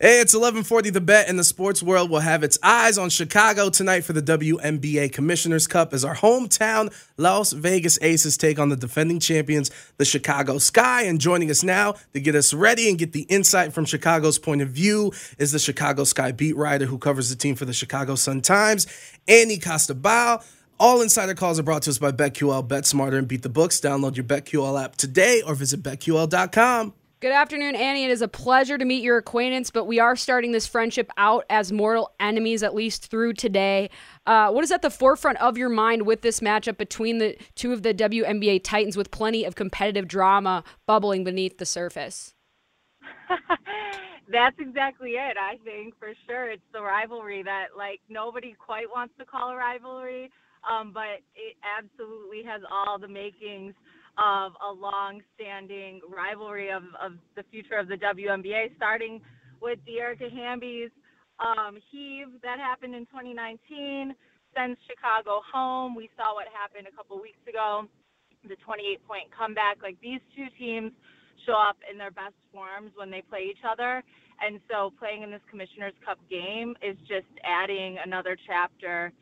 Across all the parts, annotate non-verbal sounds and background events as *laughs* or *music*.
Hey, it's 1140 The Bet, and the sports world will have its eyes on Chicago tonight for the WNBA Commissioner's Cup as our hometown Las Vegas Aces take on the defending champions, the Chicago Sky. And joining us now to get us ready and get the insight from Chicago's point of view is the Chicago Sky beat writer who covers the team for the Chicago Sun-Times, Annie Costabile. All insider calls are brought to us by BetQL. Bet smarter and beat the books. Download your BetQL app today or visit BetQL.com. Good afternoon, Annie. It is a pleasure to meet your acquaintance, but we are starting this friendship out as mortal enemies, at least through today. Uh, what is at the forefront of your mind with this matchup between the two of the WNBA Titans with plenty of competitive drama bubbling beneath the surface? *laughs* That's exactly it, I think, for sure. It's the rivalry that, like, nobody quite wants to call a rivalry, um, but it absolutely has all the makings of a long-standing rivalry of, of the future of the WNBA, starting with the Dearica Hamby's um, heave that happened in 2019, sends Chicago home. We saw what happened a couple weeks ago, the 28-point comeback. Like these two teams show up in their best forms when they play each other, and so playing in this Commissioner's Cup game is just adding another chapter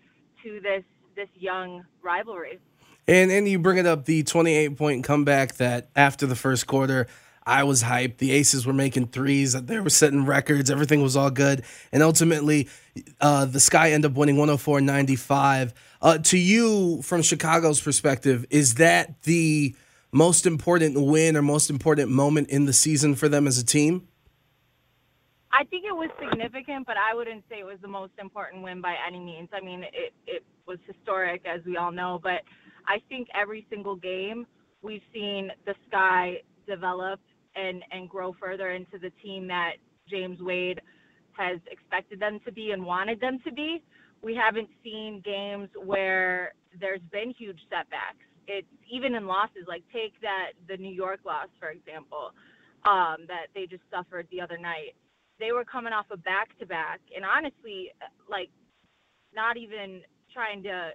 to this this young rivalry. And and you bring it up the 28 point comeback that after the first quarter, I was hyped. The Aces were making threes. They were setting records. Everything was all good. And ultimately, uh, the Sky ended up winning 104 95. Uh, to you, from Chicago's perspective, is that the most important win or most important moment in the season for them as a team? I think it was significant, but I wouldn't say it was the most important win by any means. I mean, it, it was historic, as we all know, but I think every single game we've seen the Sky develop and, and grow further into the team that James Wade has expected them to be and wanted them to be. We haven't seen games where there's been huge setbacks. It's even in losses, like take that the New York loss, for example, um, that they just suffered the other night. They were coming off a back to back, and honestly, like not even trying to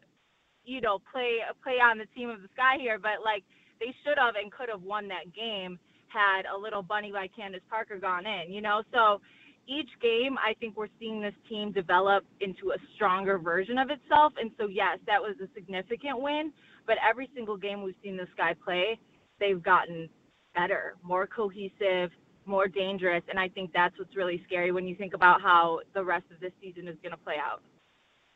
you know, play play on the team of the sky here, but like they should have and could have won that game had a little bunny like Candace Parker gone in, you know. So each game, I think we're seeing this team develop into a stronger version of itself. And so yes, that was a significant win. But every single game we've seen this guy play, they've gotten better, more cohesive, more dangerous. And I think that's what's really scary when you think about how the rest of this season is going to play out.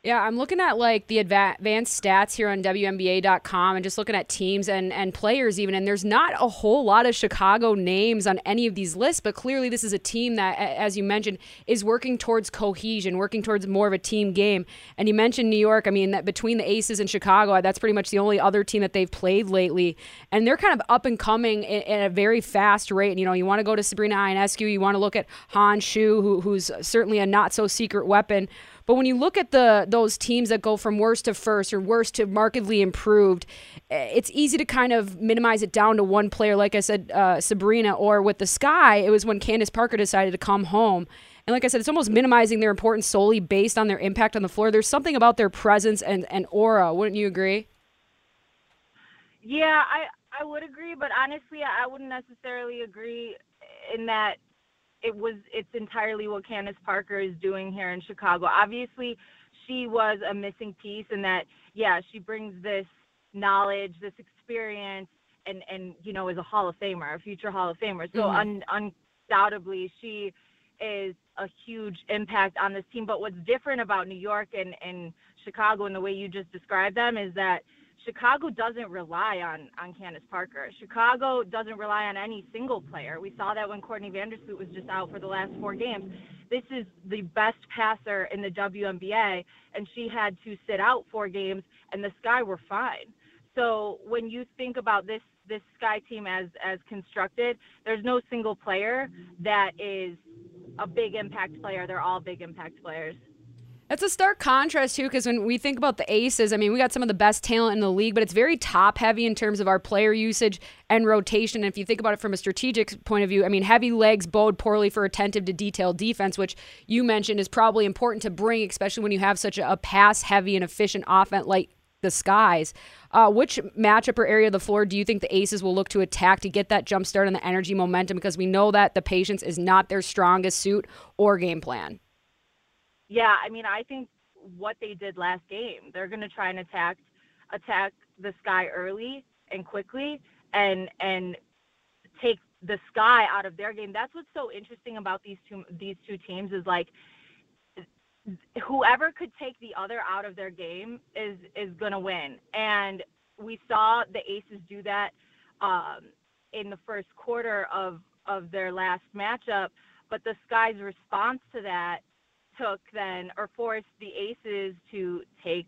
Yeah, I'm looking at like the advanced stats here on WNBA.com and just looking at teams and, and players even. And there's not a whole lot of Chicago names on any of these lists, but clearly this is a team that, as you mentioned, is working towards cohesion, working towards more of a team game. And you mentioned New York. I mean, that between the Aces and Chicago, uh, that's pretty much the only other team that they've played lately. And they're kind of up and coming at a very fast rate. And, you know, you want to go to Sabrina Ionescu, you want to look at Han Xu, who, who's certainly a not so secret weapon. But when you look at the those teams that go from worst to first or worst to markedly improved, eh, it's easy to kind of minimize it down to one player. Like I said, uh, Sabrina, or with the Sky, it was when Candace Parker decided to come home. And like I said, it's almost minimizing their importance solely based on their impact on the floor. There's something about their presence and, and aura. Wouldn't you agree? Yeah, I I would agree, but honestly, I wouldn't necessarily agree in that it was it's entirely what Candace Parker is doing here in Chicago. Obviously, she was a missing piece and that yeah, she brings this knowledge, this experience and and you know is a Hall of Famer, a future Hall of Famer. So mm-hmm. un, undoubtedly she is a huge impact on this team. But what's different about New York and, and Chicago and the way you just described them is that Chicago doesn't rely on on Candace Parker. Chicago doesn't rely on any single player. We saw that when Courtney Vandersloot was just out for the last four games. This is the best passer in the WNBA, and she had to sit out four games, and the Sky were fine. So when you think about this this Sky team as as constructed, there's no single player that is a big impact player. They're all big impact players. It's a stark contrast too, because when we think about the Aces, I mean, we got some of the best talent in the league, but it's very top heavy in terms of our player usage and rotation. And if you think about it from a strategic point of view, I mean, heavy legs bode poorly for attentive to detail defense, which you mentioned is probably important to bring, especially when you have such a, pass heavy and efficient offense like the Skies. Uh, which matchup or area of the floor do you think the Aces will look to attack to get that jump start and the energy momentum? Because we know that the patience is not their strongest suit or game plan. Yeah, I mean, I think what they did last game, they're going to try and attack attack the sky early and quickly and and take the sky out of their game. That's what's so interesting about these two these two teams is like whoever could take the other out of their game is is going to win. And we saw the Aces do that um, in the first quarter of of their last matchup, but the Sky's response to that took then or forced the aces to take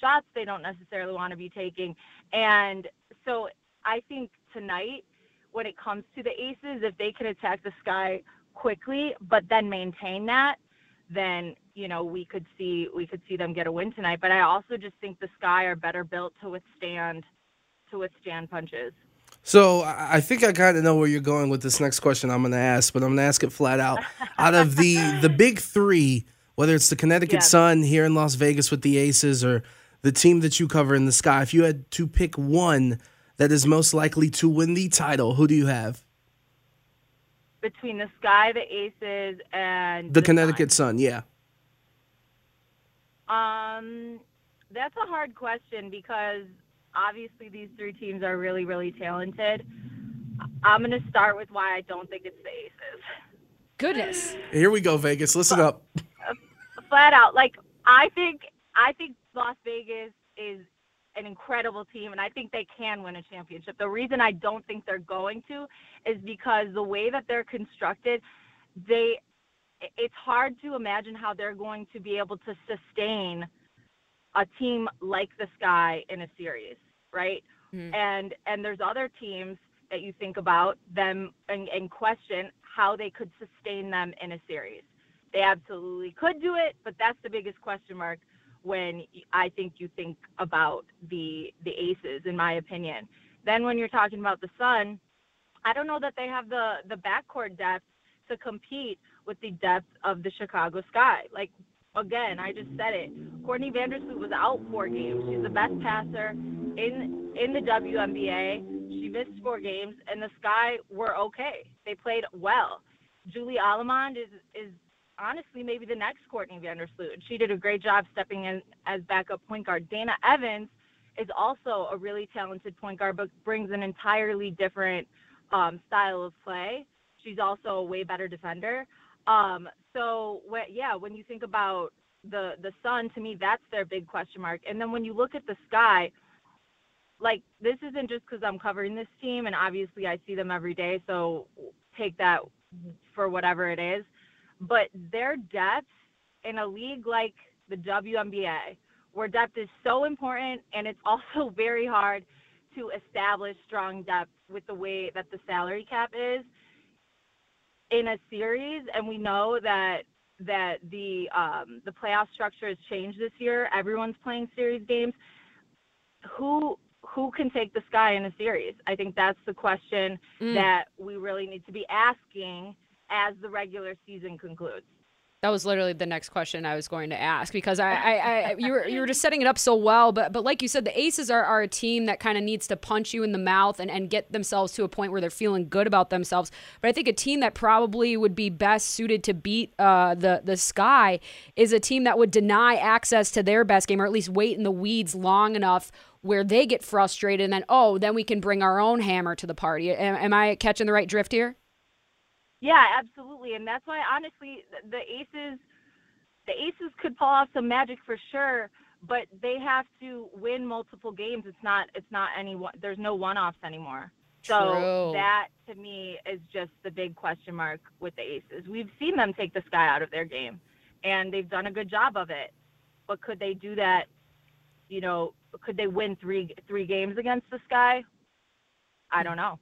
shots they don't necessarily want to be taking. And so I think tonight, when it comes to the aces, if they can attack the sky quickly, but then maintain that, then you know we could see we could see them get a win tonight. But I also just think the sky are better built to withstand to withstand punches. So I think I kind of know where you're going with this next question I'm going to ask, but I'm going to ask it flat out. out of the the big three, whether it's the Connecticut yeah. Sun here in Las Vegas with the Aces or the team that you cover in the sky, if you had to pick one that is most likely to win the title, who do you have? Between the Sky, the Aces, and the, the Connecticut Sun. Sun, yeah. Um, that's a hard question because obviously these three teams are really, really talented. I'm going to start with why I don't think it's the Aces. Goodness. Here we go, Vegas. Listen up. *laughs* Flat out, like I think I think Las Vegas is an incredible team, and I think they can win a championship. The reason I don't think they're going to is because the way that they're constructed, they it's hard to imagine how they're going to be able to sustain a team like the Sky in a series, right? Mm-hmm. And and there's other teams that you think about them and, and question how they could sustain them in a series. They absolutely could do it, but that's the biggest question mark when I think you think about the the aces, in my opinion. Then when you're talking about the Sun, I don't know that they have the the backcourt depth to compete with the depth of the Chicago Sky. Like again, I just said it. Courtney Vandersloot was out four games. She's the best passer in in the WNBA. She missed four games, and the Sky were okay. They played well. Julie Allemand is is honestly maybe the next Courtney Vandersloot. She did a great job stepping in as backup point guard. Dana Evans is also a really talented point guard, but brings an entirely different um, style of play. She's also a way better defender. Um, so yeah, when you think about the the sun, to me that's their big question mark. And then when you look at the sky, like this isn't just because I'm covering this team, and obviously I see them every day, so take that for whatever it is. But their depth in a league like the WNBA, where depth is so important, and it's *laughs* also very hard to establish strong depth with the way that the salary cap is in a series, and we know that that the um, the playoff structure has changed this year. Everyone's playing series games. Who who can take the sky in a series? I think that's the question mm. that we really need to be asking as the regular season concludes. That was literally the next question I was going to ask because I, I, I you were you were just setting it up so well, but but like you said, the Aces are, are a team that kind of needs to punch you in the mouth and, and get themselves to a point where they're feeling good about themselves. But I think a team that probably would be best suited to beat uh, the the Sky is a team that would deny access to their best game, or at least wait in the weeds long enough where they get frustrated, and then oh, then we can bring our own hammer to the party. Am, am I catching the right drift here? Yeah, absolutely, and that's why honestly the, Aces, the Aces could pull off some magic for sure, but they have to win multiple games. It's not it's not any one. There's no one-offs anymore. So True. that to me is just the big question mark with the Aces. We've seen them take the sky out of their game, and they've done a good job of it. But could they do that? You know, could they win three three games against the sky? I don't know.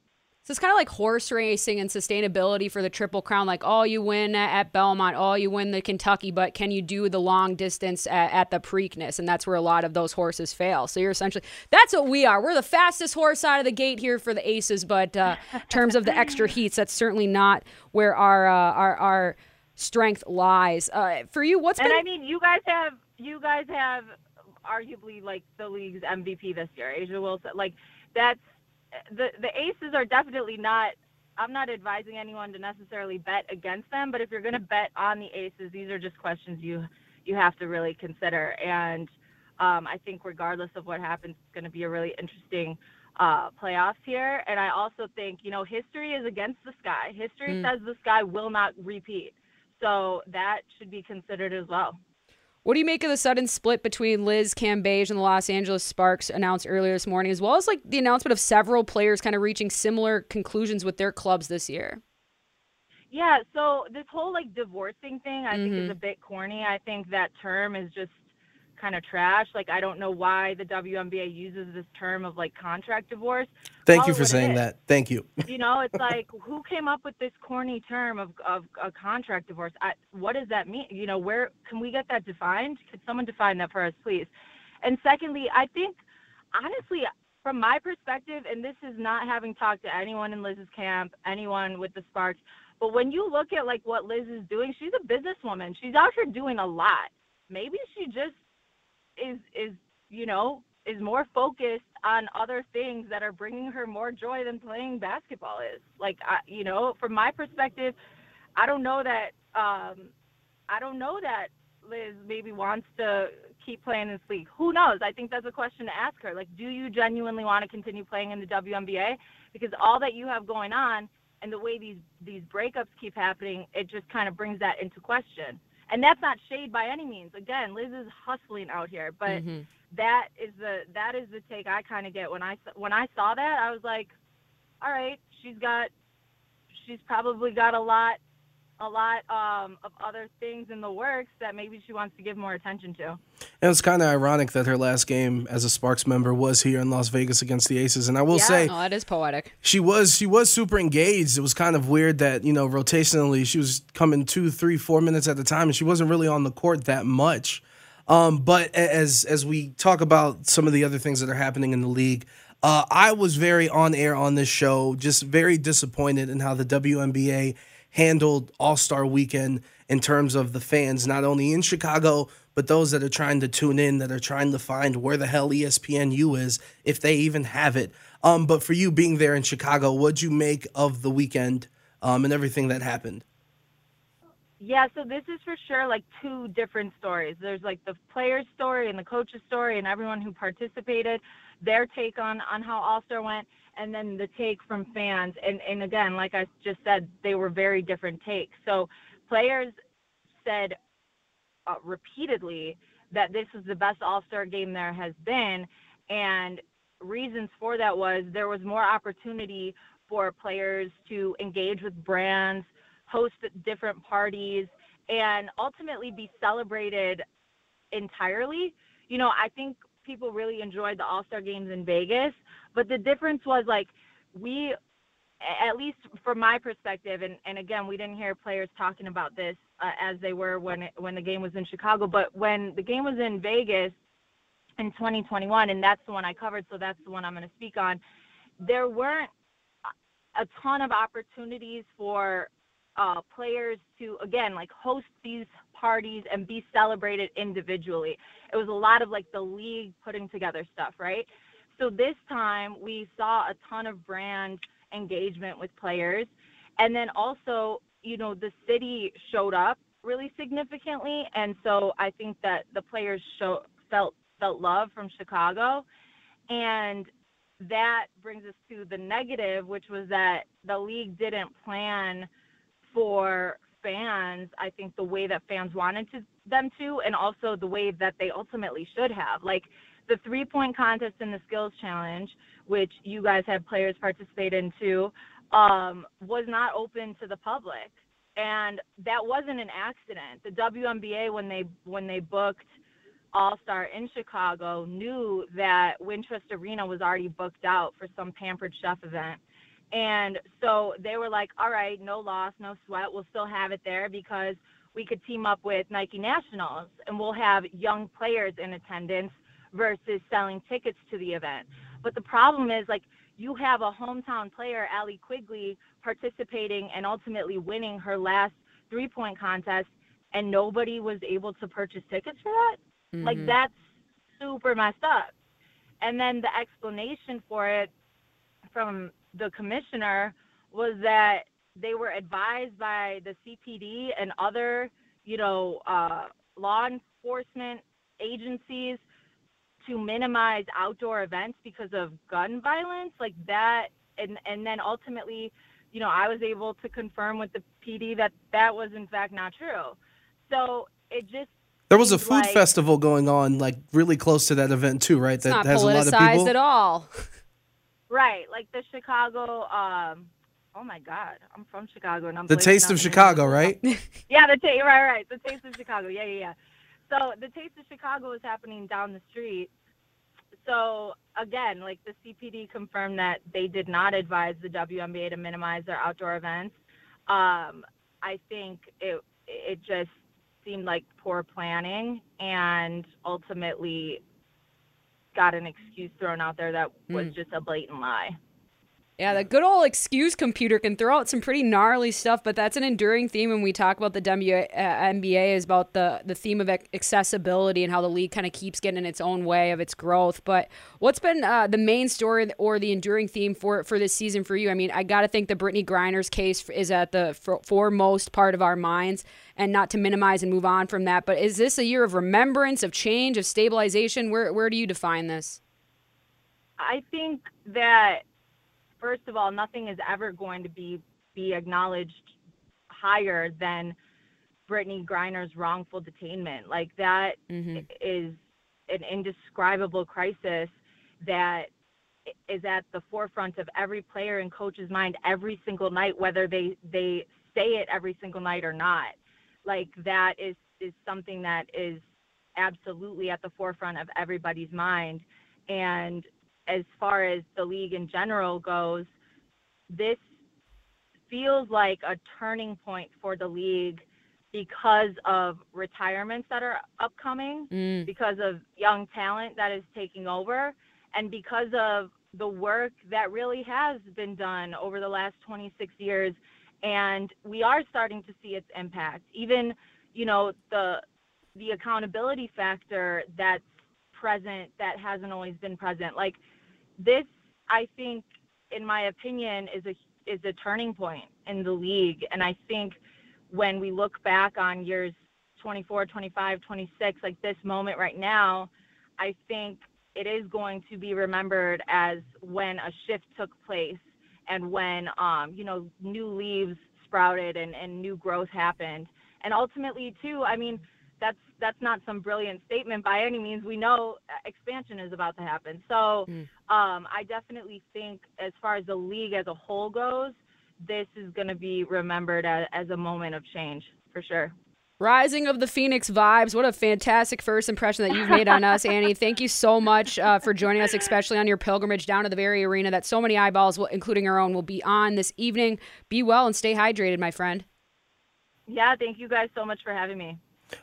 So it's kind of like horse racing and sustainability for the Triple Crown. Like, oh, you win at, Belmont, oh, you win the Kentucky, but can you do the long distance at, at, the Preakness? And that's where a lot of those horses fail. So you're essentially, that's what we are. We're the fastest horse out of the gate here for the Aces, but uh, in terms of the extra *laughs* heats, that's certainly not where our uh, our, our strength lies. Uh, for you, what's and been? I mean, you guys have you guys have arguably like the league's MVP this year, A'ja Wilson. Like that's the the aces are definitely not I'm not advising anyone to necessarily bet against them, but if you're going to bet on the aces, these are just questions you you have to really consider. And um, I think regardless of what happens, it's going to be a really interesting uh, playoffs here. And I also think you know history is against the sky. History Mm. says the sky will not repeat, so that should be considered as well. What do you make of the sudden split between Liz Cambage and the Los Angeles Sparks announced earlier this morning, as well as like the announcement of several players kind of reaching similar conclusions with their clubs this year? Yeah, so this whole like divorcing thing I think Mhm. is a bit corny. I think that term is just kind of trash. Like I don't know why the WNBA uses this term of like contract divorce. Thank Call you for saying that. Thank you. You know, it's like who came up with this corny term of of a contract divorce? I, what does that mean? You know, where can we get that defined? Could someone define that for us, please? And secondly, I think honestly, from my perspective, and this is not having talked to anyone in Liz's camp, anyone with the Sparks, but when you look at like what Liz is doing, she's a businesswoman. She's out here doing a lot. Maybe she just is is you know is more focused on other things that are bringing her more joy than playing basketball is. Like I, you know, from my perspective, I don't know that um, I don't know that Liz maybe wants to keep playing this league. Who knows? I think that's a question to ask her. Like, do you genuinely want to continue playing in the WNBA? Because all that you have going on and the way these these breakups keep happening, it just kind of brings that into question. And that's not shade by any means. Again, Liz is hustling out here, but Mhm. that is the that is the take I kind of get when I when I saw that. I was like, all right, she's got she's probably got a lot a lot um, of other things in the works that maybe she wants to give more attention to. And it's kind of ironic that her last game as a Sparks member was here in Las Vegas against the Aces. And I will Yeah. say, Oh, that is poetic. she was she was super engaged. It was kind of weird that you know rotationally she was coming two, three, four minutes at a time, and she wasn't really on the court that much. Um, but as as we talk about some of the other things that are happening in the league, uh, I was very on air on this show, just very disappointed in how the WNBA handled All Star Weekend in terms of the fans, not only in Chicago but those that are trying to tune in, that are trying to find where the hell ESPNU is, if they even have it. Um, but for you being there in Chicago, what'd you make of the weekend um, and everything that happened? Yeah, so this is for sure like two different stories. There's like the player's story and the coach's story and everyone who participated, their take on on how All Star went, and then the take from fans. And and again, like I just said, they were very different takes. So players said uh, repeatedly that this was the best All Star game there has been, and reasons for that was there was more opportunity for players to engage with brands, host different parties, and ultimately be celebrated entirely. You know, I think people really enjoyed the All Star games in Vegas, but the difference was like we, at least from my perspective, and, and again, we didn't hear players talking about this uh, as they were when it, when the game was in Chicago, but when the game was in Vegas in 2021, and that's the one I covered, so that's the one I'm going to speak on. There weren't a ton of opportunities for uh, players to again like host these parties and be celebrated individually. It was a lot of like the league putting together stuff, right? So this time we saw a ton of brand engagement with players, and then also you know the city showed up really significantly, and so I think that the players show felt felt love from Chicago, and that brings us to the negative, which was that the league didn't plan for fans, I think the way that fans wanted to, them to, and also the way that they ultimately should have. Like the three point contest and the skills challenge, which you guys had players participate in too, um, was not open to the public. And that wasn't an accident. The WNBA, when they when they booked All Star in Chicago, knew that Wintrust Arena was already booked out for some Pampered Chef event. And so they were like, all right, no loss, no sweat. We'll still have it there because we could team up with Nike Nationals and we'll have young players in attendance versus selling tickets to the event. But the problem is, like, you have a hometown player, Allie Quigley, participating and ultimately winning her last three point contest, and nobody was able to purchase tickets for that. Mm-hmm. Like, that's super messed up. And then the explanation for it from the commissioner was that they were advised by the CPD and other, you know, uh, law enforcement agencies to minimize outdoor events because of gun violence, like that, and and then ultimately, you know, I was able to confirm with the PD that that was in fact not true. So it just there was a food like, festival going on, like really close to that event too, right? that has a lot of people. at all. Right, like the Chicago. Um, oh my God, I'm from Chicago, and I'm the Taste of Chicago, right? yeah, the taste. Right, right, the Taste of Chicago. Yeah, yeah, yeah. So the Taste of Chicago is happening down the street. So again, like the CPD confirmed that they did not advise the WNBA to minimize their outdoor events. Um, I think it it just seemed like poor planning, and ultimately got an excuse thrown out there that was mm. just a blatant lie. Yeah, the good old excuse computer can throw out some pretty gnarly stuff, but that's an enduring theme when we talk about the WNBA is about the the theme of accessibility and how the league kind of keeps getting in its own way of its growth. But what's been uh, the main story or the enduring theme for for this season for you? I mean, I got to think the Brittney Griner's case is at the foremost part of our minds, and not to minimize and move on from that. But is this a year of remembrance, of change, of stabilization? Where where do you define this? I think that first of all, nothing is ever going to be be acknowledged higher than Brittney Griner's wrongful detainment. Like that mm-hmm. is an indescribable crisis that is at the forefront of every player and coach's mind every single night, whether they they say it every single night or not. Like that is is something that is absolutely at the forefront of everybody's mind. And as far as the league in general goes, this feels like a turning point for the league because of retirements that are upcoming, mm. because of young talent that is taking over, and because of the work that really has been done over the last 26 years. And we are starting to see its impact. Even, you know, the the accountability factor that's present that hasn't always been present. Like this, I think, in my opinion, is a is a turning point in the league. And I think when we look back on years 24, 25, 26, like this moment right now, I think it is going to be remembered as when a shift took place and when um, you know new leaves sprouted and, and new growth happened. And ultimately, too, I mean, that's that's not some brilliant statement by any means. We know expansion is about to happen. So mm. um, I definitely think, as far as the league as a whole goes, this is going to be remembered as, as a moment of change for sure. Rising of the Phoenix vibes. What a fantastic first impression that you've made on us, *laughs* Annie. Thank you so much uh, for joining us, especially on your pilgrimage down to the very arena that so many eyeballs, will, including our own, will be on this evening. Be well and stay hydrated, my friend. Yeah, thank you guys so much for having me.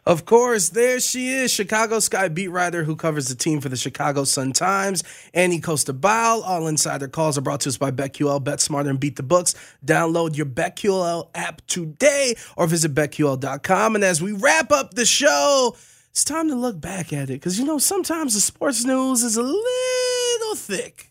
Of course, there she is, Chicago Sky beat writer who covers the team for the Chicago Sun Times, Annie Costabile. All insider calls are brought to us by BetQL. Bet smarter and beat the books. Download your BetQL app today or visit BetQL.com. And as we wrap up the show, it's time to look back at it because you know sometimes the sports news is a little thick.